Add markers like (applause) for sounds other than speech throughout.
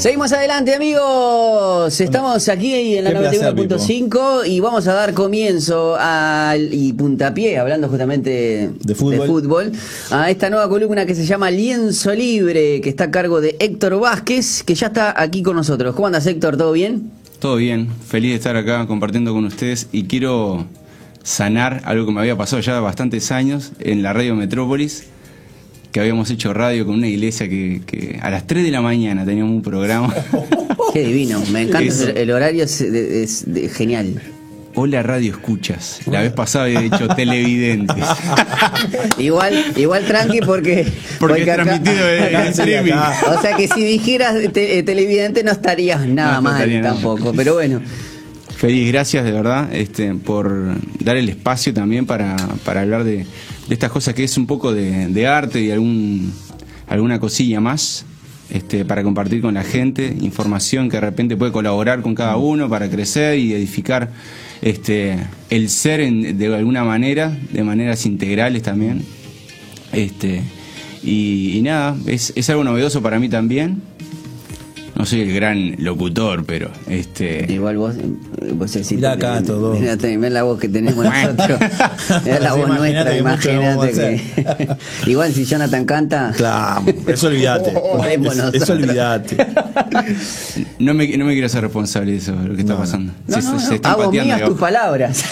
Seguimos adelante, amigos. Estamos aquí en la Qué placer, 91.5 y vamos a dar comienzo al y puntapié, hablando justamente De fútbol. fútbol, a esta nueva columna que se llama Lienzo Libre, que está a cargo de Héctor Vázquez, que ya está aquí con nosotros. ¿Cómo andas, Héctor? ¿Todo bien? Todo bien, feliz de estar acá compartiendo con ustedes y quiero sanar algo que me había pasado ya bastantes años en la radio Metrópolis, que habíamos hecho radio con una iglesia que, que a las 3 de la mañana teníamos un programa. (laughs) Qué divino, me encanta Eso. el, horario, es, genial. Hola Radio Escuchas. La vez pasada había dicho televidentes. (laughs) Igual, igual tranqui porque... Porque acá- transmitido acá en streaming. acá. O sea que si dijeras te- eh, televidente no estarías nada No, mal estaría nada. tampoco, pero bueno. Feliz, gracias de verdad este, por dar el espacio también para, para hablar de, de estas cosas que es un poco de, arte y algún, alguna cosilla más este, para compartir con la gente, información que de repente puede colaborar con cada uno para crecer y edificar este, el ser en- de alguna manera, de maneras integrales también. Este, y, y nada, es, es algo novedoso para mí también. No soy el gran locutor, pero este, Igual vos, vos decís- Mirá acá todo. Mirá, la voz que tenemos nosotros. (laughs) Mirá la voz nuestra, imagínate que. (laughs) Igual si Jonathan canta. Claro, eso olvídate. (laughs) Eso-. Eso olvídate. No me, no me quiero hacer responsable de eso, de lo que está pasando. No, Se- no, se, no. se están Hago mías tus palabras.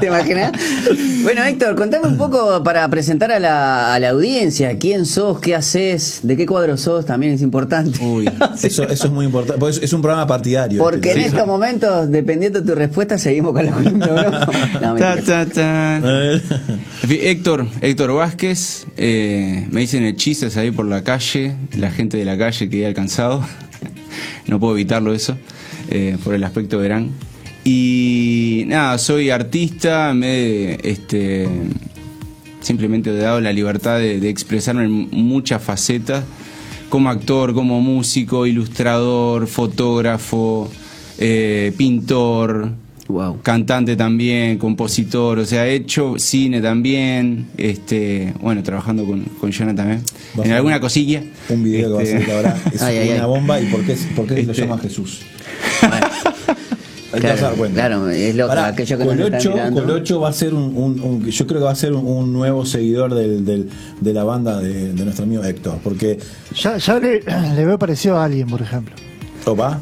¿Te imaginas? Bueno, Héctor, contame un poco para presentar a la, a la audiencia. ¿Quién sos? ¿Qué haces? ¿De qué cuadro sos? También es importante. Uy, Eso, eso es muy importante. Porque es- es un programa partidario. Porque en estos momentos, dependiendo de tu respuesta, seguimos con la (laughs) columna, ¿no? No, ta, mentira. ta, ta. En fin, Héctor, Héctor Vázquez, eh, me dicen hechizas ahí por la calle, la gente de la calle que he alcanzado. (laughs) No puedo evitarlo eso, eh, por el aspecto verán. Y nada, soy artista, me este simplemente he dado la libertad de, de expresarme en muchas facetas, como actor, como músico, ilustrador, fotógrafo, eh, pintor, Wow. cantante también, compositor, o sea, he hecho cine también, este, bueno, trabajando con, con Jonathan también, Vas en a- alguna cosilla. un video que va a Este, salir ahora. Es Ay, una ay. bomba. ¿Y por qué, por qué lo Este- llama Jesús? Claro, claro, es lo Pará, aquello que nos están Colocho. Colocho va a ser un, un- un- yo creo que va a ser un, un nuevo seguidor del, del- de la banda de, de nuestro amigo Héctor, porque Ya, ya le, (clears throat) le veo parecido a alguien, por ejemplo. Opa,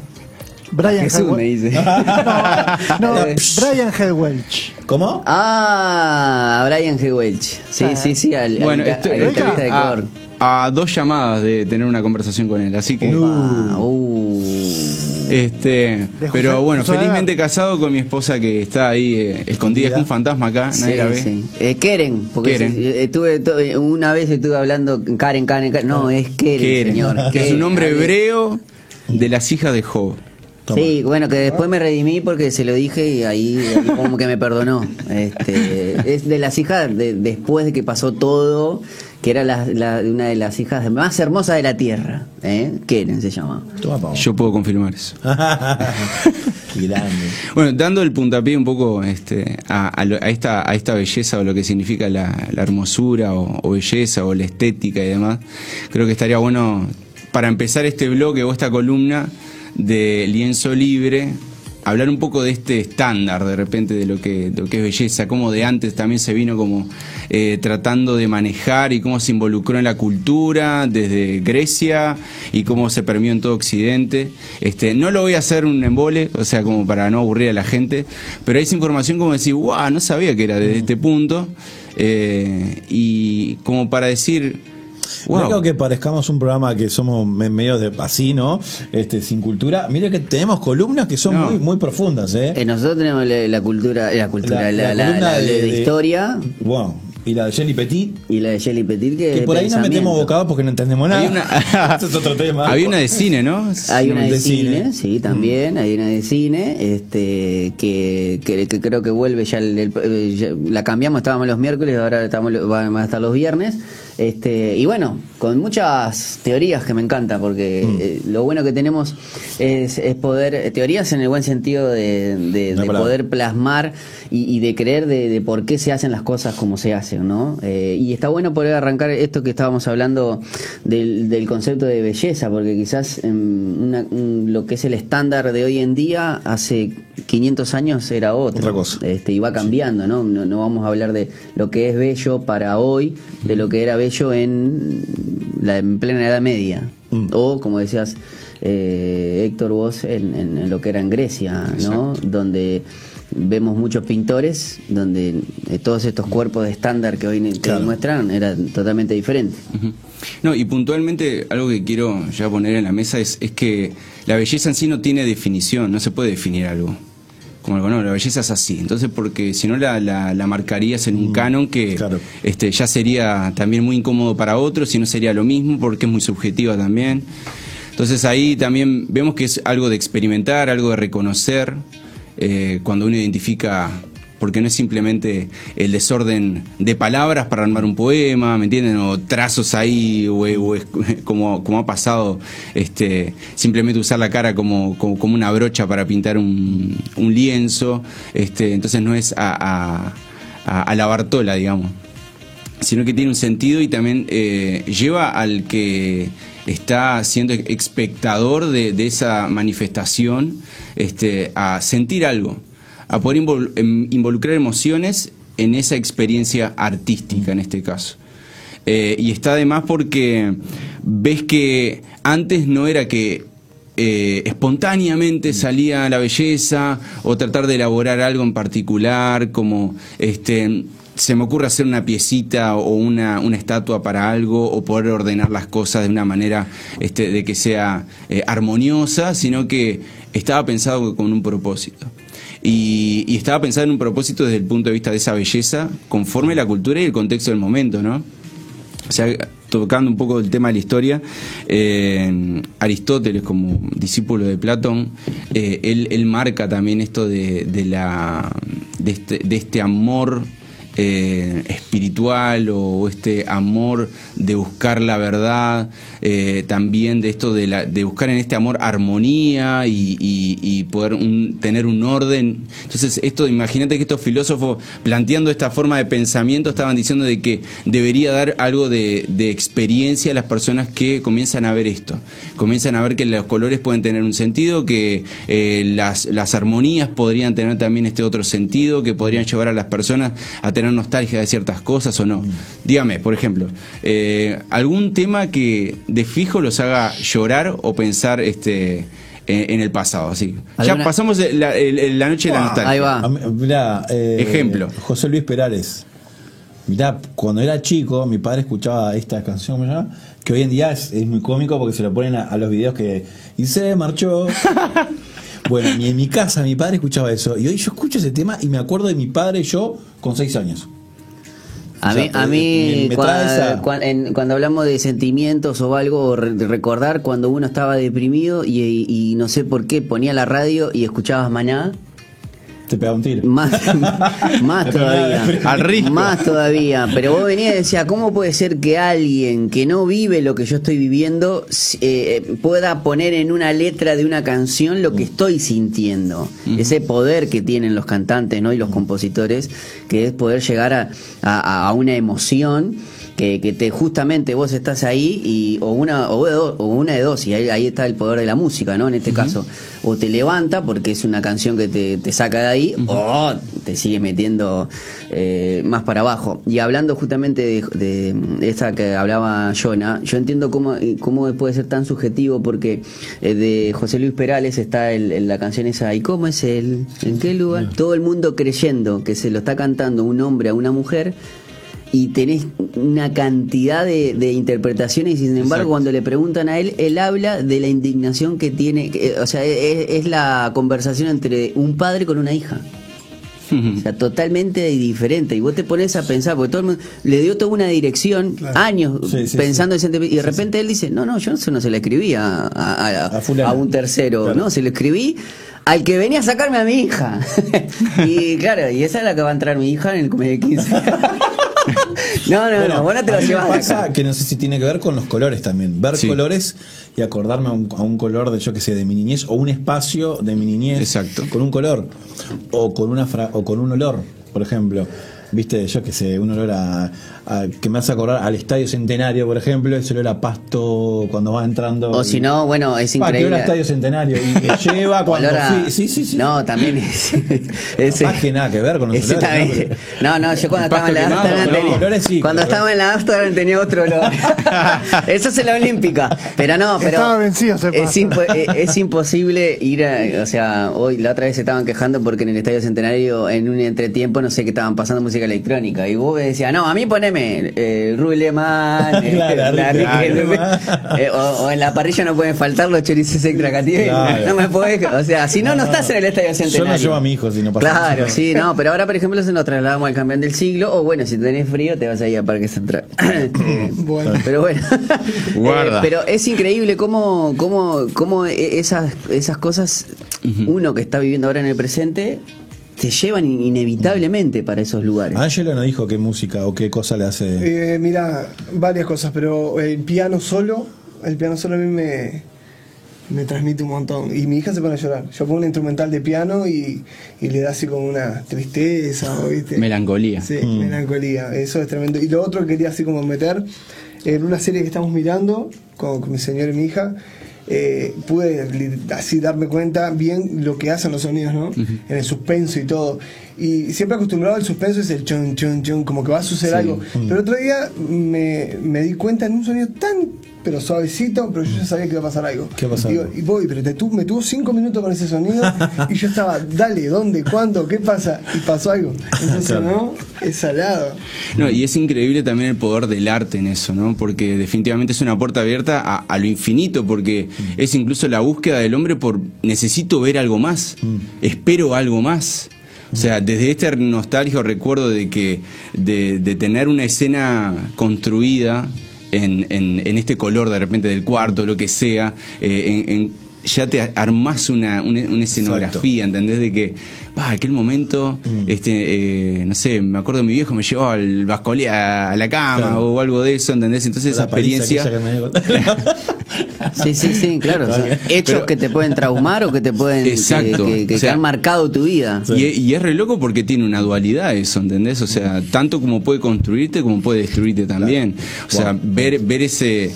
Brian Jesús me dice. (laughs) No, (laughs) Brian Hellwelch. ¿cómo? Ah, Brian G. Welch. Sí, Ah. sí, sí, al, al- Bueno, al estoy, de a, a dos llamadas de tener una conversación con él, así que... Ah, uh. Este, pero bueno, José felizmente casado con mi esposa que está ahí eh, escondida, es un fantasma acá, nadie Sí, la ve. sí. Eh, Keren, porque Keren. sí, estuve to- una vez estuve hablando Karen, Karen, Karen. No, es Keren, Keren, señor. que es un nombre hebreo de las hijas de Job. Toma. Sí, bueno, que después me redimí porque se lo dije y ahí, ahí como que me perdonó. Este, es de las hijas de, después de que pasó todo, que era la, la- una de las hijas más hermosas de la tierra. ¿eh? Keren se llama. Toma, Pau. Yo puedo confirmar eso. (laughs) Bueno, dando el puntapié un poco este, a, a lo- a esta, a esta belleza o lo que significa la, la hermosura o, o belleza o la estética y demás, creo que estaría bueno para empezar este bloque o esta columna de lienzo libre, hablar un poco de este estándar de repente de lo que, lo que es belleza, cómo de antes también se vino como eh, tratando de manejar y cómo se involucró en la cultura desde Grecia y cómo se permeó en todo Occidente. Este, no lo voy a hacer un embole, o sea, como para no aburrir a la gente, pero es información como decir, wow, no sabía que era desde este punto, eh, y como para decir, wow. creo que parezcamos un programa que somos me- medio de así, ¿no? Este, sin cultura. Mira que tenemos columnas que son No. muy, muy profundas, ¿eh? Eh, nosotros tenemos la, la cultura, la cultura, La- la, la la- columna la de, de- de de- historia Wow. Y la de Jenny Petit, y la de Shelly Petit que, que por ahí no pensamiento. metemos bocados porque no entendemos nada. Hay una, (laughs) es otro tema. Había una de cine, ¿no? Hay una de, de cine, cine. sí, también, hay una de cine, este, que, que, que creo que vuelve ya, el- el- eh, ya la cambiamos, estábamos los miércoles, ahora estamos, van a estar los viernes, Este, y bueno, con muchas teorías que me encanta, porque Mm. eh, lo bueno que tenemos es, es poder, eh, teorías en el buen sentido de, poder plasmar y, y de creer de, de por qué se hacen las cosas como se hacen, ¿no? Eh, y está bueno poder arrancar esto que estábamos hablando del, del concepto de belleza, porque quizás una- lo que es el estándar de hoy en día, hace 500 años era otro. Otra cosa. Este, y va cambiando, ¿no? ¿no? no vamos a hablar de lo que es bello para hoy, de lo que era bello en la en plena Edad Media. Mm. O, como decías, eh, Héctor, vos, en, en- en lo que era en Grecia, ¿no? Donde vemos muchos pintores, donde eh, todos estos cuerpos de estándar que hoy te Claro. muestran eran totalmente diferentes. No, y puntualmente algo que quiero ya poner en la mesa es, es que la belleza en sí no tiene definición, no se puede definir algo. Como algo, no, la belleza es así. Entonces, porque si no la, la, la marcarías en un canon que claro. este, ya sería también muy incómodo para otros y no sería lo mismo porque es muy subjetiva también. Entonces ahí también vemos que es algo de experimentar, algo de reconocer, eh, cuando uno identifica, porque no es simplemente el desorden de palabras para armar un poema, ¿me entienden? O trazos ahí, o, o es- (laughs) como, ha pasado, este, simplemente usar la cara como, como, una brocha para pintar un, un lienzo, este, entonces no es a, a, la Bartola, digamos sino que tiene un sentido y también eh, lleva al que está siendo espectador de, de esa manifestación este, a sentir algo, a poder em- involucrar emociones en esa experiencia artística en este caso. Eh, y está además porque ves que antes no era que eh, espontáneamente salía la belleza o tratar de elaborar algo en particular, como este se me ocurre hacer una piecita o una, una estatua para algo o poder ordenar las cosas de una manera este, de que sea eh, armoniosa, sino que estaba pensado con un propósito. Y, estaba pensado en un propósito desde el punto de vista de esa belleza, conforme la cultura y el contexto del momento, ¿no? O sea, tocando un poco el tema de la historia, eh, Aristóteles, como discípulo de Platón, eh, él, él marca también esto de, de la, de, este, de este amor eh, espiritual o este amor de buscar la verdad, eh, también de esto de, la, de buscar en este amor armonía y, poder un- tener un orden. Entonces, esto, imagínate que estos filósofos planteando esta forma de pensamiento estaban diciendo de que debería dar algo de, de experiencia a las personas que comienzan a ver esto, comienzan a ver que los colores pueden tener un sentido, que eh, las, las armonías podrían tener también este otro sentido, que podrían llevar a las personas a tener nostalgia de ciertas cosas o no. Dígame, por ejemplo, eh, algún tema que de fijo los haga llorar o pensar este en, en el pasado, así. Ya ¿Alguna- pasamos la, noche de la nostalgia. Ahí va. Mirá, eh, Ejemplo. José Luis Perales. Mirá, cuando era chico, mi padre escuchaba esta canción. Que hoy en día es, es muy cómico porque se lo ponen a, a los videos que. Y se marchó. (laughs) bueno, y en mi casa mi padre escuchaba eso. Y hoy yo escucho ese tema y me acuerdo de mi padre yo con seis años. A O sea, mí, a mí me en- cuando hablamos de sentimientos o algo, re- recordar cuando uno estaba deprimido y, y- y no sé por qué ponía la radio y escuchabas maná, Te pega un tiro. más, (laughs) más todavía. Al risco. Más todavía. Pero vos venías y decías, ¿cómo puede ser que alguien que no vive lo que yo estoy viviendo si- eh, pueda poner en una letra de una canción lo que estoy sintiendo? Ese poder que tienen los cantantes ¿no? y los compositores, que es poder llegar a, a- a una emoción. Que, que te justamente vos estás ahí y o una o, de do- o una de dos y ahí, ahí está el poder de la música no en este caso o te levanta porque es una canción que te, te saca de ahí o te sigue metiendo eh, más para abajo. Y hablando justamente de, de- esta que hablaba Jonah yo entiendo cómo, cómo puede ser tan subjetivo porque eh, de José Luis Perales está el- el- la canción esa ¿y cómo es él? ¿en qué lugar? todo el mundo creyendo que se lo está cantando un hombre a una mujer y tenés una cantidad de, de interpretaciones y sin embargo Exacto. cuando le preguntan a él, él habla de la indignación que tiene, que, o sea, es, es la conversación entre un padre con una hija. O sea, totalmente diferente. Y vos te pones a pensar, porque todo el mundo le dio toda una dirección, años Sí, sí, pensando sí. ese y de repente él dice, no, no, yo eso no se la escribí a, a- a- A fulano. a un tercero, Claro. no, se lo escribí al que venía a sacarme a mi hija. (laughs) y claro, y esa es la que va a entrar mi hija en el cumpleaños de 15. (laughs) No, no, Bueno, no, vos no te lo llevas pasa acá. que no sé si tiene que ver con los colores también. Ver Sí. colores y acordarme a un, a un color de, yo que sé, de mi niñez o un espacio de mi niñez. Exacto. Con un color. O con, una fra- o con un olor, por ejemplo. Viste, yo que sé, un olor a, a- que me hace acordar al Estadio Centenario, por ejemplo, ese olor a pasto cuando vas entrando. O si no, bueno, es Pa, que olor a increíble. Estadio Centenario y me (laughs) lleva cuando Olor a- fui. Sí, sí, sí. No, también es. (laughs) ese- Capaz que nada que ver con los olores, ¿no? No, no, yo cuando estaba en la pasto Amsterdam quemado, tenía, no, olores sí, cuando pero- estaba en la Amsterdam tenía otro olor. (laughs) Eso es en la Olímpica. Pero no, pero Estaba vencido ese es, impo- eh, es imposible ir a, o sea, hoy la otra vez se estaban quejando porque en el Estadio Centenario en un entretiempo no sé qué estaban pasando música electrónica y vos decías, "No, a mí poneme eh, Ruleman, (laughs) eh, Claro, la Ricky Ricky- Ruleman. eh, o, o en la parrilla no pueden faltar los chorices extra. Claro. No me podés, o sea, si no no estás en el Estadio Yo Centenario. no llevo a mi hijo si no pasa Claro, sí, no, pero ahora por ejemplo se nos trasladamos al campeón del siglo, o bueno, si tenés frío te vas ahí a Parque Central. (coughs) Bueno. Pero bueno. (laughs) Guarda. Eh, pero es increíble cómo, cómo, cómo e- esas, esas cosas, uno que está viviendo ahora en el presente, te llevan in- inevitablemente para esos lugares. Angelo no dijo qué música o qué cosa le hace. Eh, mira, varias cosas, pero el piano solo, el piano solo a mí me, me transmite un montón. Y mi hija se pone a llorar. Yo pongo un instrumental de piano y, y le da así como una tristeza, ¿o (laughs) ¿viste? Melancolía. Sí, melancolía. Eso es tremendo. Y lo otro que quería así como meter, en una serie que estamos mirando con, con mi señor y mi hija, eh, pude así darme cuenta bien lo que hacen los sonidos, ¿no? En el suspenso y todo. Y siempre acostumbrado al suspenso es el chon, chon, chon, como que va a suceder algo. Pero otro día me, me di cuenta en un sonido tan pero suavecito, pero yo ya sabía que iba a pasar algo. ¿Qué pasó? Digo, y voy, pero te tu- me tuvo cinco minutos con ese sonido y yo estaba, dale, ¿dónde? ¿Cuándo? ¿Qué pasa? Y pasó algo. Entonces, Claro. ¿no? Es salado. No, y es increíble también el poder del arte en eso, ¿no? Porque definitivamente es una puerta abierta a, a lo infinito, porque es incluso la búsqueda del hombre por necesito ver algo más, espero algo más. O sea, desde este nostálgico recuerdo de que de, de tener una escena construida en, en- en este color de repente del cuarto, lo que sea, eh, en- en- ya te armás una, una, una escenografía, ¿entendés? De que, va, aquel momento, este, eh, no sé, me acuerdo de mi viejo me llevó al bascolé a, a la cama Claro. o algo de eso, ¿entendés? Entonces esa La paliza experiencia... (laughs) Sí, sí, sí, claro. o sea, hechos Pero- que te pueden traumar o que te pueden. Exacto. Que, que O sea, han marcado tu vida. Y, es- y es re loco porque tiene una dualidad eso, ¿entendés? O sea, tanto como puede construirte como puede destruirte también. O sea, ver, ver ese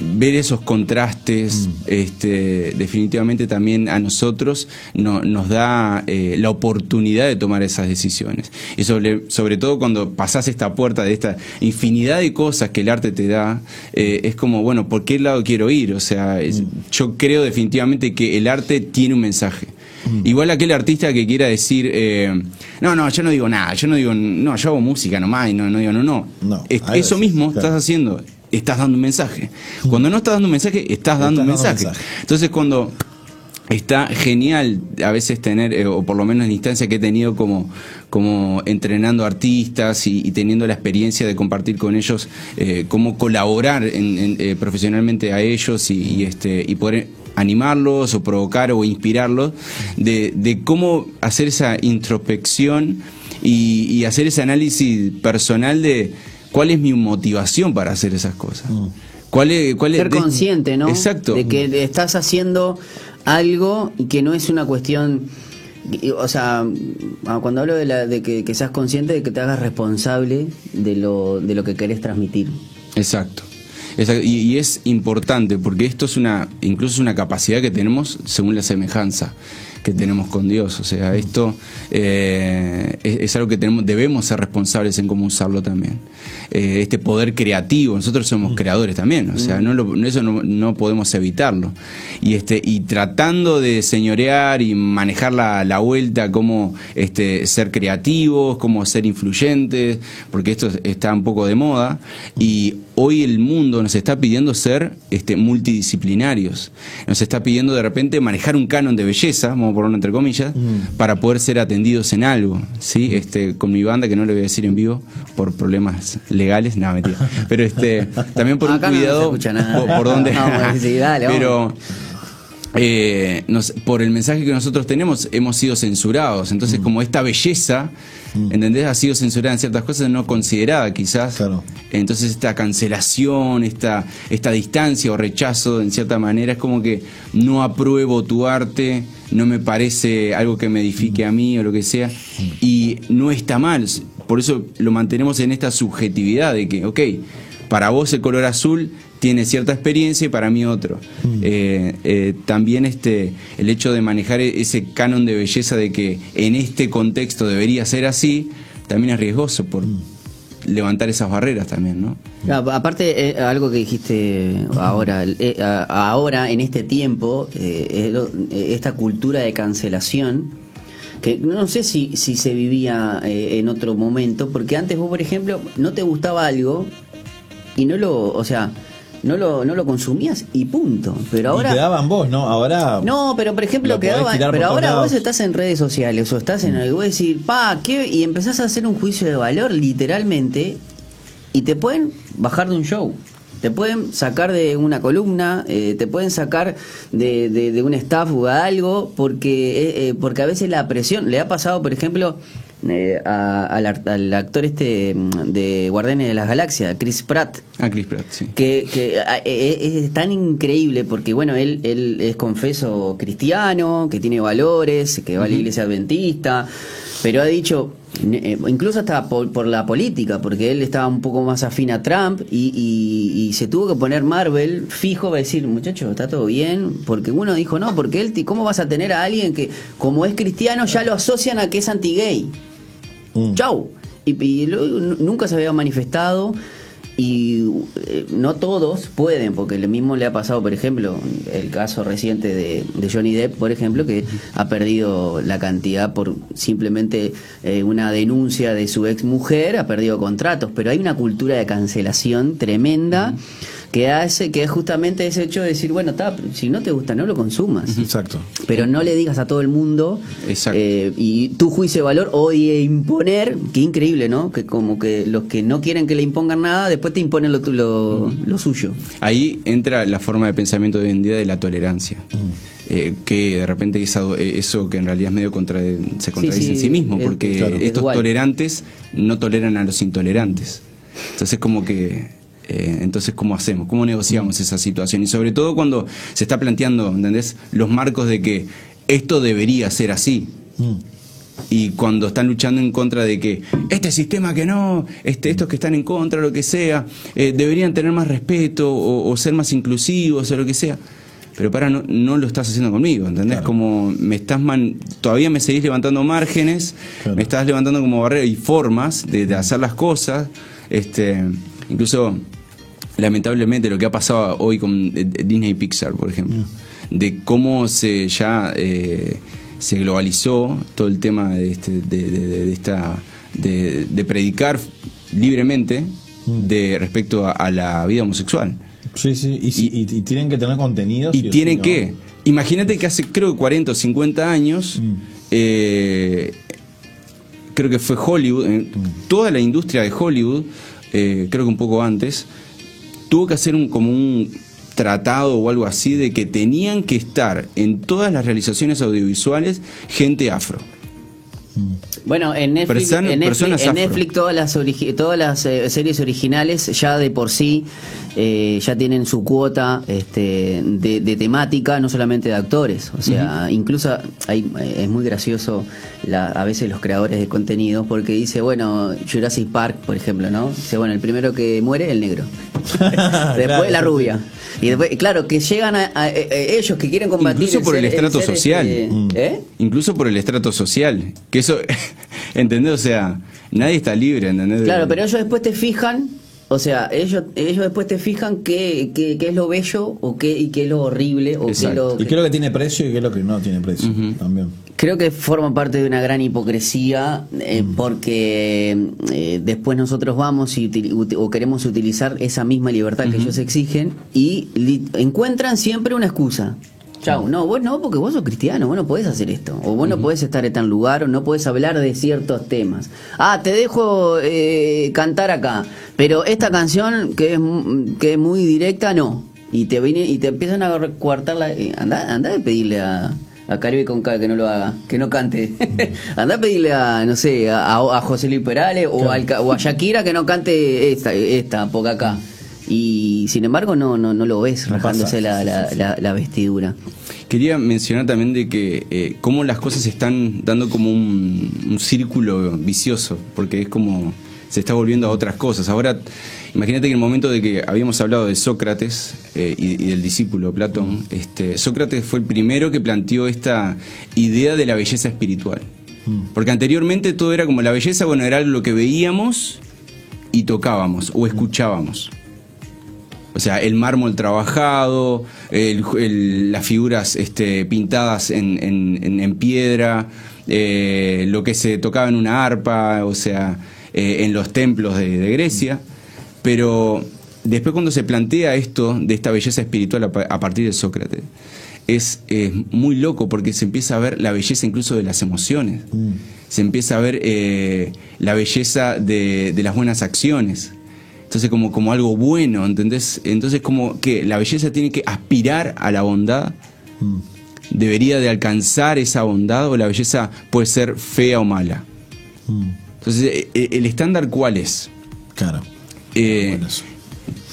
ver esos contrastes este, definitivamente también a nosotros no- nos da eh, la oportunidad de tomar esas decisiones. Y sobre, sobre todo cuando pasás esta puerta de esta infinidad de cosas que el arte te da eh, es como bueno por qué lado quiero ir o sea es- yo creo definitivamente que el arte tiene un mensaje. Igual aquel artista que quiera decir, eh, no, no, yo no digo nada, yo no digo, no, yo hago música nomás y no, no digo, no, no. No, Es- eso mismo claro. estás haciendo, estás dando un mensaje. Cuando no estás dando un mensaje, estás dando un dando mensaje. un mensaje. Entonces cuando está genial a veces tener, eh, o por lo menos en la instancia que he tenido como, como entrenando artistas y, y teniendo la experiencia de compartir con ellos eh, cómo colaborar en- en, eh, profesionalmente a ellos y, y, este, y poder animarlos o provocar o inspirarlos de, de cómo hacer esa introspección y, y hacer ese análisis personal de cuál es mi motivación para hacer esas cosas. ¿Cuál es, cuál es- Ser consciente, ¿no? Exacto. De que estás haciendo algo y que no es una cuestión. O sea, ah, cuando hablo de, la, de que, que seas consciente de que te hagas responsable de lo, de lo que querés transmitir. Exacto. Exacto. Y, y es importante porque esto es una, incluso es una capacidad que tenemos según la semejanza que tenemos con Dios. O sea, esto eh, es, es algo que tenemos, debemos ser responsables en cómo usarlo también. Eh, este poder creativo, nosotros somos creadores también, o sea, no lo- eso no, no podemos evitarlo. Y este, y tratando de señorear y manejar la, la vuelta, cómo este, ser creativos, cómo ser influyentes, porque esto está un poco de moda. Y hoy el mundo nos está pidiendo ser este, multidisciplinarios. Nos está pidiendo de repente manejar un canon de belleza, vamos a ponerlo entre comillas, para poder ser atendidos en algo. ¿sí? Este, con mi banda, que no le voy a decir en vivo por problemas legales, no, mentira. (laughs) Pero este, también por Acá un no se cuidado escucha nada. por, por donde. Vamos, (laughs) sí, dale, (laughs) vamos. Pero eh, nos- por el mensaje que nosotros tenemos, hemos sido censurados. Mm. Entonces, como esta belleza, ¿entendés? Ha sido censurada en ciertas cosas, no considerada quizás. Claro. Entonces, esta cancelación, esta, esta distancia o rechazo, en cierta manera, es como que no apruebo tu arte, no me parece algo que me edifique a mí o lo que sea. Y no está mal. Por eso lo mantenemos en esta subjetividad de que, ok, para vos el color azul tiene cierta experiencia y para mí otro. Eh, eh, también este, el hecho de manejar e- ese canon de belleza de que en este contexto debería ser así, también es riesgoso por levantar esas barreras también, ¿no? A- Aparte, eh, algo que dijiste ahora, eh, ahora en este tiempo, esta cultura de cancelación, que no sé si, si se vivía eh, en otro momento, porque antes vos, por ejemplo, no te gustaba algo y no lo, o sea, no lo, no lo consumías y punto. Pero Y ahora... quedaban vos, ¿no? Ahora. No, pero por ejemplo, Lo podés quedaba, tirar pero ahora vos estás en redes sociales o estás en algo y decís, pa, ¿qué? Y empezás a hacer un juicio de valor literalmente y te pueden bajar de un show. Te pueden sacar de una columna, eh, te pueden sacar de, de- de un staff o algo, porque, eh, eh, porque a veces la presión, le ha pasado, por ejemplo, eh, a- al, actor este mm, de Guardianes de las Galaxias, Chris Pratt, Ah, Chris Pratt, sí. que, que, a- e- e- es tan increíble porque bueno él él es confeso cristiano que tiene valores que va a la iglesia adventista pero ha dicho eh, incluso hasta por, por la política porque él estaba un poco más afín a Trump y, y- y se tuvo que poner Marvel fijo va a decir muchachos está todo bien porque uno dijo no porque él cómo vas a tener a alguien que como es cristiano ya lo asocian a que es anti-gay Mm. Chau. Y, y nunca se había manifestado y eh, no todos pueden, porque lo mismo le ha pasado, por ejemplo, el caso reciente de, de Johnny Depp, por ejemplo, que ha perdido la cantidad por simplemente eh, una denuncia de su ex mujer, ha perdido contratos, pero hay una cultura de cancelación tremenda que hace que es justamente ese hecho de decir, bueno, ta, si no te gusta, no lo consumas Exacto. pero no le digas a todo el mundo Exacto. eh, y tu juicio de valor o de imponer qué increíble no que como que los que no quieren que le impongan nada después te imponen lo, lo, lo suyo Ahí entra la forma de pensamiento de hoy en día de la tolerancia. Eh, que de repente esa- eh, eso que en realidad es medio contra, se contradice sí, en sí mismo, es- porque claro. estos tolerantes no toleran a los intolerantes. Entonces como que... eh, entonces, ¿cómo hacemos? ¿Cómo negociamos esa situación? Y sobre todo cuando se está planteando, ¿entendés? Los marcos de que esto debería ser así. Mm. Y cuando están luchando en contra de que este sistema que no, este, estos que están en contra, lo que sea, eh, deberían tener más respeto o, o ser más inclusivos o lo que sea. Pero para, no, no lo estás haciendo conmigo, ¿entendés? Claro. Como me estás man- todavía me seguís levantando márgenes, Claro. me estás levantando como barreras y formas de, de hacer las cosas. Este, incluso, lamentablemente, lo que ha pasado hoy con eh, Disney y Pixar, por ejemplo, de cómo se ya eh, se globalizó todo el tema de, este, de, de- de- esta de, de predicar libremente de respecto a, a la vida homosexual. Sí, sí. Y, si- y- y tienen que tener contenidos. Y tienen que. Imagínate que hace, creo, 40 o 50 años, Mm. eh, creo que fue Hollywood, eh, Mm. toda la industria de Hollywood, creo que un poco antes, tuvo que hacer un, como un tratado o algo así de que tenían que estar en todas las realizaciones audiovisuales gente afro. bueno en Netflix, Person- en Netflix, en todas las origi- todas las eh, series originales ya de por sí eh, ya tienen su cuota este, de, de temática no solamente de actores. O sea incluso hay, eh, es muy gracioso la- a veces los creadores de contenidos porque dice bueno Jurassic Park por ejemplo no dice bueno el primero que muere el negro (laughs) después Claro, la rubia y después claro que llegan a, a- a- ellos que quieren combatir Incluso por el ser- estrato social. este, Mm. ¿eh? Incluso por el estrato social. Que eso, (laughs) ¿entendés? O sea, nadie está libre, ¿entendés? Claro, pero ellos después te fijan, o sea, ellos ellos después te fijan qué, qué, qué es lo bello o qué, y qué es lo horrible o qué es lo... Y qué es lo que tiene precio y qué es lo que no tiene precio también. Creo que forma parte de una gran hipocresía eh, porque eh, después nosotros vamos y o queremos utilizar esa misma libertad que ellos exigen y encuentran siempre una excusa. Chau, no, vos no, porque vos sos cristiano, vos no podés hacer esto, o vos no podés estar en tal lugar, o no podés hablar de ciertos temas. Ah, te dejo eh, cantar acá, pero esta canción que es, que es muy directa, no. y te viene y te empiezan a coartar la anda anda a pedirle a a Caribe con K que no lo haga, que no cante. (laughs) anda a pedirle a, no sé, a, a José Luis Perales o, al o a Shakira que no cante esta, esta, poca acá. Y sin embargo no, no, no lo ves No rajándose la, la, la- la vestidura. Quería mencionar también de que eh, cómo las cosas se están dando como un, un círculo vicioso, porque es como se está volviendo a otras cosas. Ahora, imagínate que en el momento de que habíamos hablado de Sócrates eh, y, y del discípulo Platón, este, Sócrates fue el primero que planteó esta idea de la belleza espiritual. Porque anteriormente todo era como la belleza, bueno, era lo que veíamos y tocábamos o escuchábamos. O sea, el mármol trabajado, el- el- las figuras este, pintadas en, en- en- en piedra, eh, lo que se tocaba en una arpa, o sea, eh, en los templos de, de Grecia. Pero después cuando se plantea esto de esta belleza espiritual a, pa- a partir de Sócrates, es eh, muy loco porque se empieza a ver la belleza incluso de las emociones. Se empieza a ver eh, la belleza de, de las buenas acciones. Entonces como, como algo bueno, ¿entendés? Entonces como que la belleza tiene que aspirar a la bondad, debería de alcanzar esa bondad o la belleza puede ser fea o mala. Entonces, eh, eh, ¿el estándar cuál es? Claro. Eh, Bueno, eso.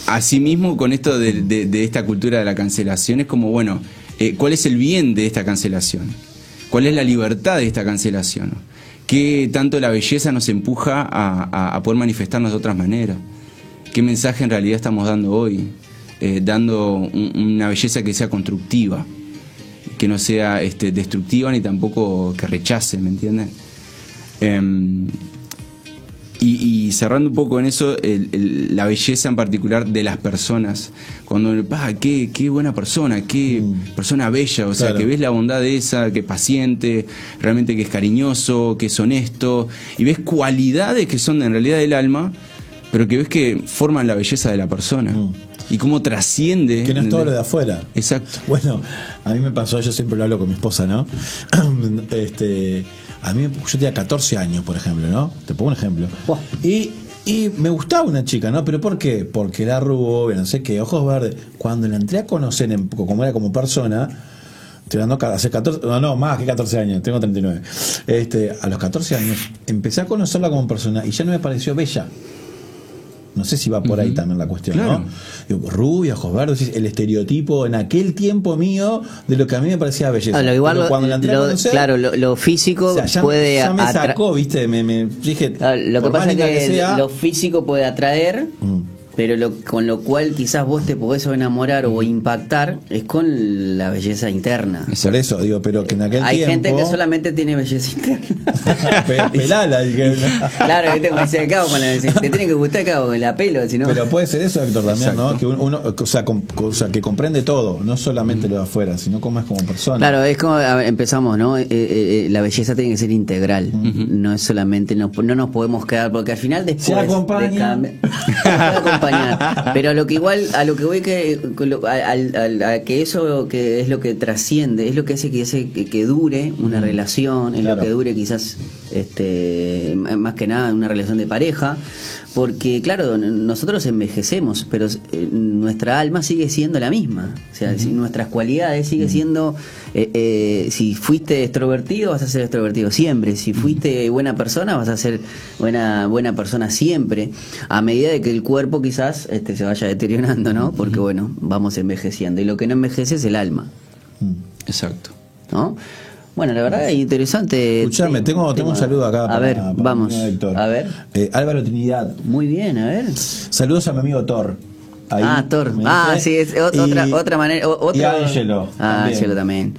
Asimismo, con esto de, de- de esta cultura de la cancelación, es como, bueno, eh, ¿cuál es el bien de esta cancelación? ¿Cuál es la libertad de esta cancelación? ¿Qué tanto la belleza nos empuja a, a- a poder manifestarnos de otras maneras? ¿Qué mensaje en realidad estamos dando hoy? Eh, dando un- una belleza que sea constructiva, que no sea este, destructiva ni tampoco que rechace, ¿me entienden? Y, y cerrando un poco en eso, el- el- la belleza en particular de las personas. Cuando, ah, qué, qué buena persona, qué persona bella, o sea, Claro. que ves la bondad de esa, que es paciente, realmente que es cariñoso, que es honesto, y ves cualidades que son en realidad del alma, pero que ves que forman la belleza de la persona. Y cómo trasciende. Que no es todo lo de afuera. Exacto. Bueno, a mí me pasó, yo siempre lo hablo con mi esposa, ¿no? (clears throat) este, a mí, yo tenía 14 años, por ejemplo, ¿no? Te pongo un ejemplo. Y, y me gustaba una chica, ¿no? ¿Pero por qué? Porque era rubia, no sé qué, ojos verdes. Cuando la entré a conocer, en, como era como persona, estoy dando hace 14, no, no, más que 14 años, tengo 39. Este, a los 14 años empecé a conocerla como persona y ya no me pareció bella. No sé si va por ahí también la cuestión, Claro. ¿no? Digo, rubia, ojos verdes, el estereotipo en aquel tiempo mío de lo que a mí me parecía belleza. Ah, lo igual Pero lo- cuando la entré a lo- conocer, claro, lo, lo físico o sea, ya, puede ya me sacó, ¿viste? Me, me dije, Claro, lo que pasa es linda que, sea, lo físico puede atraer, Mm. Pero lo, con lo cual quizás vos te podés o enamorar o impactar es con la belleza interna. por eso digo, pero que en aquel Hay tiempo gente que solamente tiene belleza interna. (laughs) Pe- pelala, (laughs) claro, ¿viste? como dice acá, con la- te tiene que gustar acá con la pelo, si no. Pero puede ser eso, Héctor, también, ¿no? Que uno, uno- o, sea, com- o sea, que comprende todo, no solamente lo de afuera, sino como es como persona. Claro, es como ver, empezamos, ¿no? Eh, eh, eh, la belleza tiene que ser integral, no es solamente, no, no nos podemos quedar, porque al final después... Se acompaña. de (laughs) acompañar, pero a lo que igual, a lo que voy que, a, al- al- a que eso que es lo que trasciende, es lo que hace que, hace que, dure una relación, es Claro. lo que dure quizás, este, más que nada una relación de pareja, porque claro, nosotros envejecemos, pero eh, nuestra alma sigue siendo la misma. O sea, si nuestras cualidades sigue siendo, eh, eh, si fuiste extrovertido, vas a ser extrovertido siempre. Si fuiste buena persona, vas a ser buena, buena persona siempre. A medida de que el cuerpo quizás este, se vaya deteriorando, ¿no? Porque bueno, vamos envejeciendo. Y lo que no envejece es el alma, Exacto. ¿no? Bueno, la verdad es interesante. Escuchame, te- tengo, tengo un saludo acá. A para- ver, para vamos. A ver. Eh, Álvaro Trinidad. Muy bien, a ver. Saludos a mi amigo Thor. Ahí ah, Thor. Ah, sí, es Y- otra, otra manera. Y Otra... Angelo. Ah, también. Angelo también.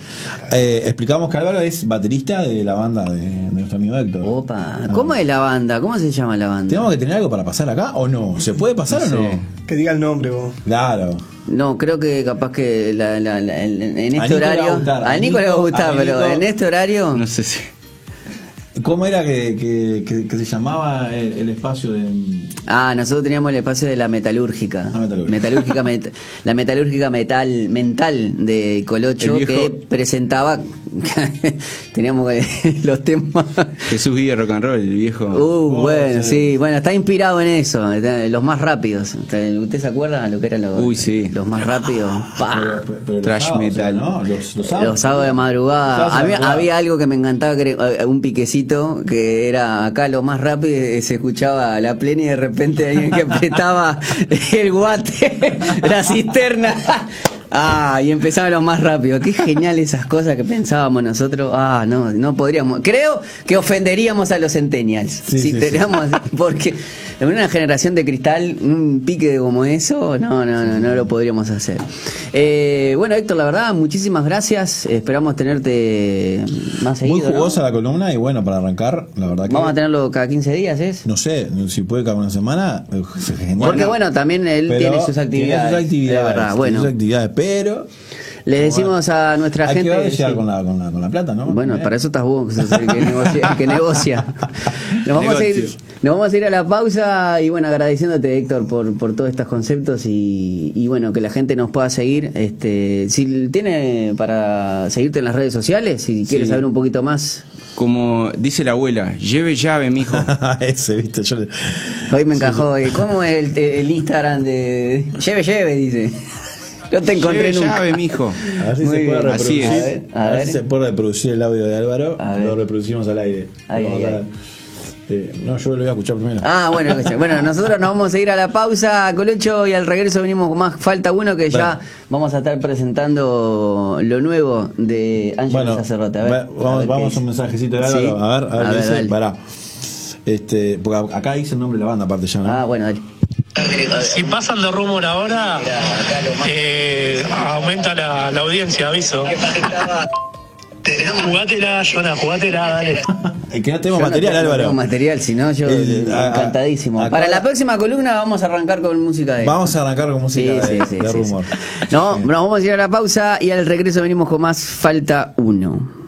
Eh, explicamos que Álvaro es baterista de la banda de, de nuestro amigo Héctor. Opa. ¿Cómo es la banda? ¿Cómo se llama la banda? ¿Tenemos que tener algo para pasar acá o no? ¿Se puede pasar o no? Que diga el nombre vos. Claro. No, creo que capaz que la- la- la- en, este a horario. gustar, A Nico le va a gustar, a pero Nico- en este horario. No sé si. ¿Cómo era que, que- que- que se llamaba el, el espacio de. Ah, nosotros teníamos el espacio de la metalúrgica. Ah, metalúrgica. Metalúrgica (laughs) met- la metalúrgica metal mental de Colocho viejo- que presentaba (laughs) teníamos que- (laughs) los temas. Jesús Guía Rock and Roll, el viejo. Uh, bueno, sí. sí, bueno, está inspirado en eso, los más rápidos. ¿Usted se acuerda de lo que eran los, Uy, sí. los más rápidos? Pero- Trash sábados, metal. ¿no? Los, los Los sábados de madrugada. Los sábados de Había, madrugada. había algo que me encantaba, que era, eh, un piquecito, que era acá lo más rápido, se escuchaba la plena y de repente alguien que apretaba (laughs) el guate, (laughs) la cisterna. (laughs) Ah, y empezaban los más rápido. Qué genial esas cosas que pensábamos nosotros. Ah, no, no podríamos. Creo que ofenderíamos a los centennials. Sí, si sí, teníamos, porque en una generación de cristal, un pique como eso, no, no, no, no lo podríamos hacer. Eh, bueno, Héctor, la verdad, muchísimas gracias. Esperamos tenerte más seguido. Muy ¿no? jugosa la columna y bueno, para arrancar, la verdad que. Vamos a tenerlo cada 15 días, ¿es? No sé, si puede cada una semana. eh. Porque bueno, también él Pero tiene sus actividades. Tiene sus actividades. de verdad. Bueno, sus actividades, pero. le decimos a nuestra hay gente. que sí. con, la, con, la, con la plata, ¿no? Bueno, Eh. para eso estás vos, que negocia. el que negocia. (laughs) Nos, vamos a ir. Nos vamos a ir a la pausa y bueno, agradeciéndote Héctor por, por todos estos conceptos y, y bueno, que la gente nos pueda seguir. Este, si tiene para seguirte en las redes sociales, si quieres saber un poquito más. Como dice la abuela, lleve llave, mijo. (laughs) Ese, viste, yo le- Hoy me encajó. eh, ¿Cómo es el, el Instagram de... Lleve, lleve, dice. No te encontré Lleve nunca. llave, mijo. A ver si Muy se puede reproducir. es. A ver, a A ver ver. si se puede reproducir el audio de Álvaro. A ver. Lo reproducimos al aire. Vamos ay, Eh, no, yo lo voy a escuchar primero. Ah, bueno, bueno, nosotros nos vamos a ir a la pausa, Colocho, y al regreso venimos con más Falta Uno, que ya Bueno. vamos a estar presentando lo nuevo de Ángeles Bueno, Sacerdote. A ver, va- a vamos, ver vamos qué a un mensajecito de Sí. Álvaro. A ver, a ver, A ver, dice. dale. Pará. Este, porque acá dice el nombre de la banda, aparte ya. ¿no? Ah, bueno, dale. Si pasan de rumor ahora, eh, aumenta la, la audiencia, aviso. Jugátela, Jonah, jugátela, dale. El que no tenemos Yo no material, no Álvaro. tengo material, si no, yo El- eh, a- a- encantadísimo. acá- Para la próxima columna vamos a arrancar con música de. Vamos a arrancar con música Sí, de, sí, sí, de sí, rumor. sí. No, nos vamos a ir a la pausa y al regreso venimos con más Falta Uno.